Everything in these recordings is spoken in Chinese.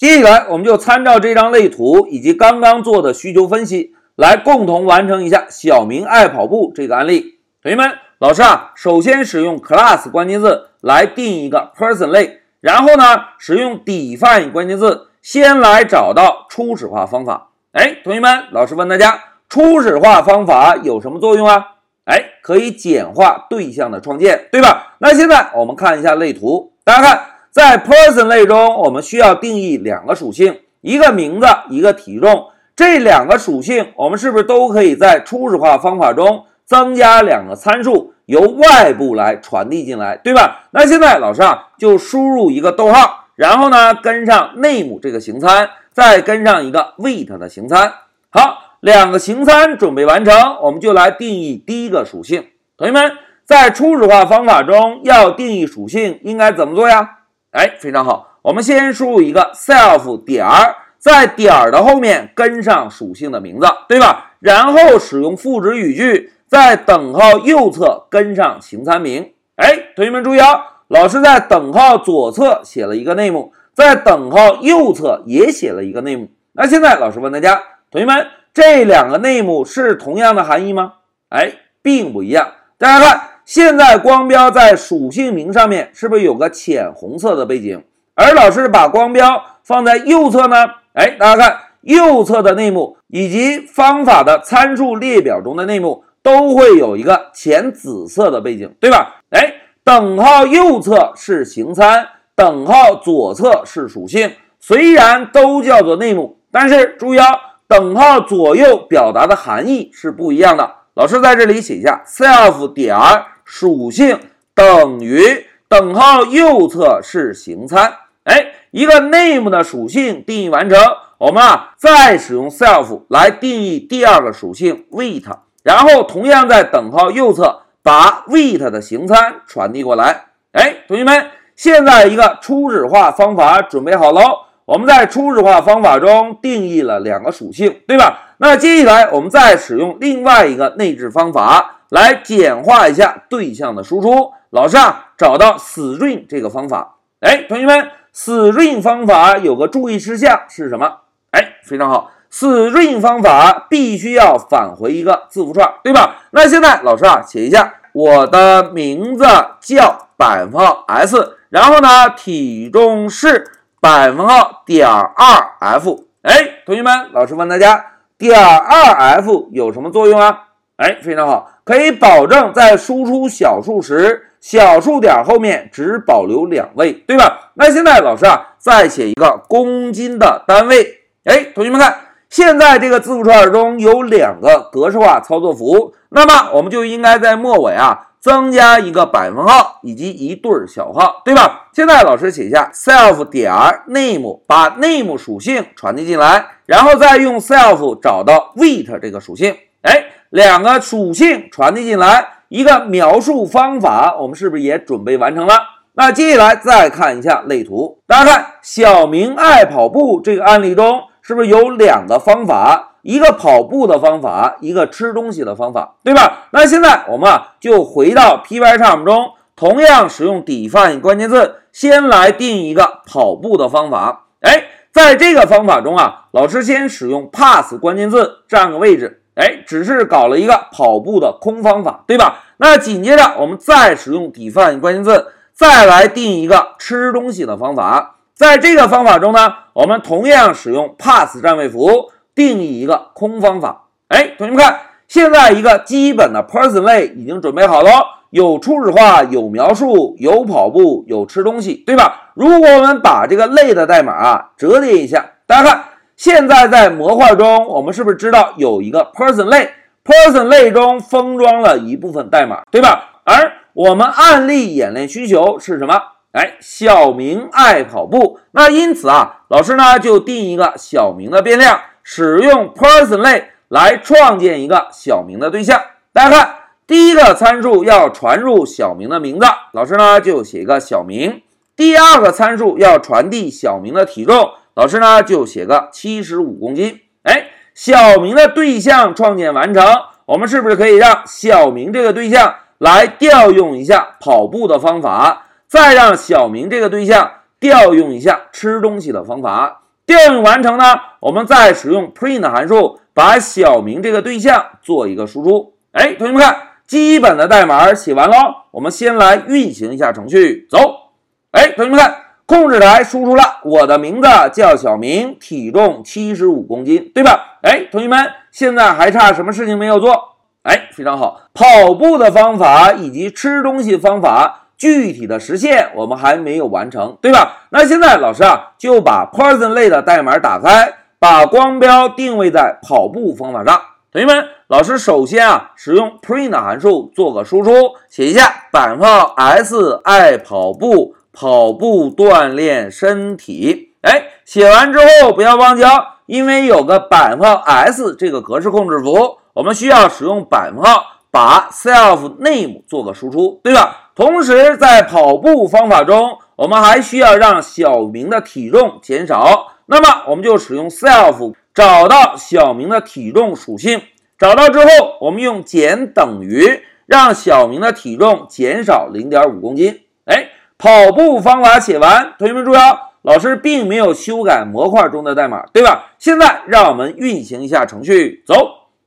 接下来，我们就参照这张类图以及刚刚做的需求分析，来共同完成一下小明爱跑步这个案例。同学们，老师啊，首先使用 class 关键字来定一个 person 类，然后呢，使用 define 关键字先来找到初始化方法。哎，同学们，老师问大家，初始化方法有什么作用啊？哎，可以简化对象的创建，对吧？那现在我们看一下类图，大家看。在 person 类中，我们需要定义两个属性，一个名字，一个体重。这两个属性，我们是不是都可以在初始化方法中增加两个参数，由外部来传递进来，对吧？那现在老师啊，就输入一个逗号，然后呢，跟上 name 这个形参，再跟上一个 weight 的形参。好，两个形参准备完成，我们就来定义第一个属性。同学们，在初始化方法中要定义属性，应该怎么做呀？哎，非常好。我们先输入一个 self 点儿，在点儿的后面跟上属性的名字，对吧？然后使用赋值语句，在等号右侧跟上形参名。哎，同学们注意啊，老师在等号左侧写了一个 name，在等号右侧也写了一个 name。那现在老师问大家，同学们，这两个 name 是同样的含义吗？哎，并不一样。大家看。现在光标在属性名上面是不是有个浅红色的背景？而老师把光标放在右侧呢？哎，大家看右侧的内幕以及方法的参数列表中的内幕都会有一个浅紫色的背景，对吧？哎，等号右侧是形参，等号左侧是属性，虽然都叫做内幕，但是注意啊，等号左右表达的含义是不一样的。老师在这里写一下 self 点。属性等于等号右侧是形参，哎，一个 name 的属性定义完成，我们啊再使用 self 来定义第二个属性 weight，然后同样在等号右侧把 weight 的形参传递过来。哎，同学们，现在一个初始化方法准备好喽。我们在初始化方法中定义了两个属性，对吧？那接下来我们再使用另外一个内置方法。来简化一下对象的输出。老师啊，找到 string 这个方法。哎，同学们，string 方法有个注意事项是什么？哎，非常好，string 方法必须要返回一个字符串，对吧？那现在老师啊，写一下，我的名字叫百分号 s，然后呢，体重是百分号点二 f。哎，同学们，老师问大家，点二 f 有什么作用啊？哎，非常好。可以保证在输出小数时，小数点后面只保留两位，对吧？那现在老师啊，再写一个公斤的单位。哎，同学们看，现在这个字符串中有两个格式化操作符，那么我们就应该在末尾啊增加一个百分号以及一对小号，对吧？现在老师写下 self 点 name，把 name 属性传递进来，然后再用 self 找到 weight 这个属性。哎。两个属性传递进来，一个描述方法，我们是不是也准备完成了？那接下来再看一下类图，大家看小明爱跑步这个案例中，是不是有两个方法？一个跑步的方法，一个吃东西的方法，对吧？那现在我们啊就回到 Pycharm 中，同样使用 define 关键字，先来定一个跑步的方法。哎，在这个方法中啊，老师先使用 pass 关键字占个位置。哎，只是搞了一个跑步的空方法，对吧？那紧接着我们再使用 define 关键字，再来定一个吃东西的方法。在这个方法中呢，我们同样使用 pass 占位符定义一个空方法。哎，同学们看，现在一个基本的 person 类已经准备好了，有初始化，有描述，有跑步，有吃东西，对吧？如果我们把这个类的代码啊折叠一下，大家看。现在在模块中，我们是不是知道有一个 person 类？person 类中封装了一部分代码，对吧？而我们案例演练需求是什么？哎，小明爱跑步。那因此啊，老师呢就定一个小明的变量，使用 person 类来创建一个小明的对象。大家看，第一个参数要传入小明的名字，老师呢就写一个小明。第二个参数要传递小明的体重。老师呢就写个七十五公斤，哎，小明的对象创建完成，我们是不是可以让小明这个对象来调用一下跑步的方法，再让小明这个对象调用一下吃东西的方法？调用完成呢，我们再使用 print 函数把小明这个对象做一个输出。哎，同学们看，基本的代码写完喽，我们先来运行一下程序，走。哎，同学们看，控制台输出了我的名字叫小明，体重七十五公斤，对吧？哎，同学们，现在还差什么事情没有做？哎，非常好，跑步的方法以及吃东西方法具体的实现我们还没有完成，对吧？那现在老师啊就把 Person 类的代码打开，把光标定位在跑步方法上。同学们，老师首先啊使用 print 函数做个输出，写一下百分号 s 爱跑步，跑步锻炼身体。哎，写完之后不要忘记哦，因为有个百分号 s 这个格式控制符。我们需要使用百分号把 self name 做个输出，对吧？同时在跑步方法中，我们还需要让小明的体重减少。那么我们就使用 self 找到小明的体重属性，找到之后，我们用减等于让小明的体重减少零点五公斤。跑步方法写完，同学们注意哦，老师并没有修改模块中的代码，对吧？现在让我们运行一下程序，走。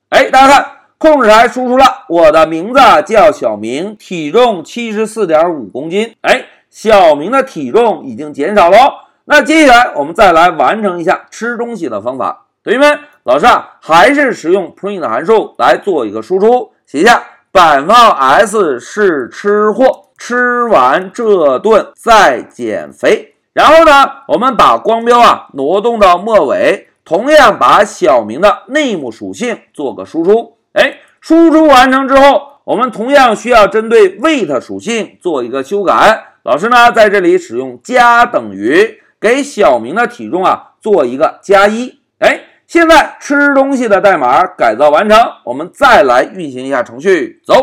哎，大家看，控制台输出了我的名字叫小明，体重七十四点五公斤。哎，小明的体重已经减少了。那接下来我们再来完成一下吃东西的方法。同学们，老师啊，还是使用 print 函数来做一个输出，写一下摆放 s 是吃货，吃完这顿再减肥。然后呢，我们把光标啊挪动到末尾。同样把小明的 name 属性做个输出，哎，输出完成之后，我们同样需要针对 weight 属性做一个修改。老师呢，在这里使用加等于，给小明的体重啊做一个加一。现在吃东西的代码改造完成，我们再来运行一下程序，走。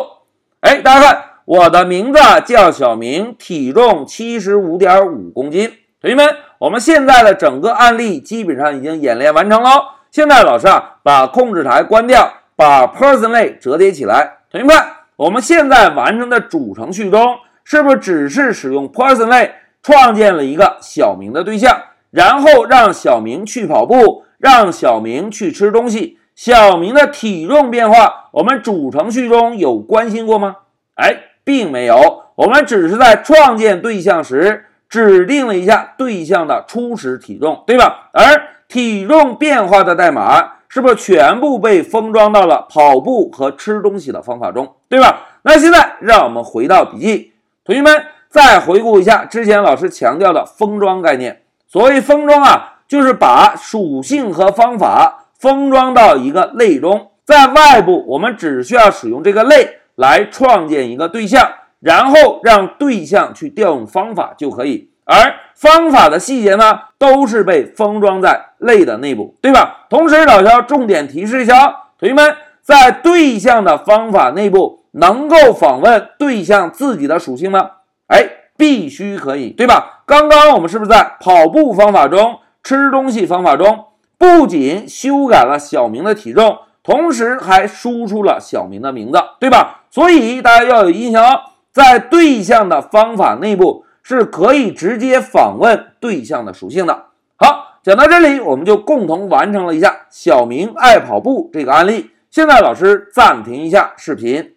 哎，大家看，我的名字叫小明，体重七十五点五公斤。同学们，我们现在的整个案例基本上已经演练完成了。现在老师啊，把控制台关掉，把 Person 类折叠起来。同学们，我们现在完成的主程序中，是不是只是使用 Person 类创建了一个小明的对象，然后让小明去跑步，让小明去吃东西？小明的体重变化，我们主程序中有关心过吗？哎，并没有，我们只是在创建对象时。指定了一下对象的初始体重，对吧？而体重变化的代码是不是全部被封装到了跑步和吃东西的方法中，对吧？那现在让我们回到笔记，同学们再回顾一下之前老师强调的封装概念。所谓封装啊，就是把属性和方法封装到一个类中，在外部我们只需要使用这个类来创建一个对象。然后让对象去调用方法就可以，而方法的细节呢，都是被封装在类的内部，对吧？同时，老师要重点提示一下，同学们，在对象的方法内部能够访问对象自己的属性吗？哎，必须可以，对吧？刚刚我们是不是在跑步方法中、吃东西方法中，不仅修改了小明的体重，同时还输出了小明的名字，对吧？所以大家要有印象哦。在对象的方法内部是可以直接访问对象的属性的。好，讲到这里，我们就共同完成了一下“小明爱跑步”这个案例。现在老师暂停一下视频。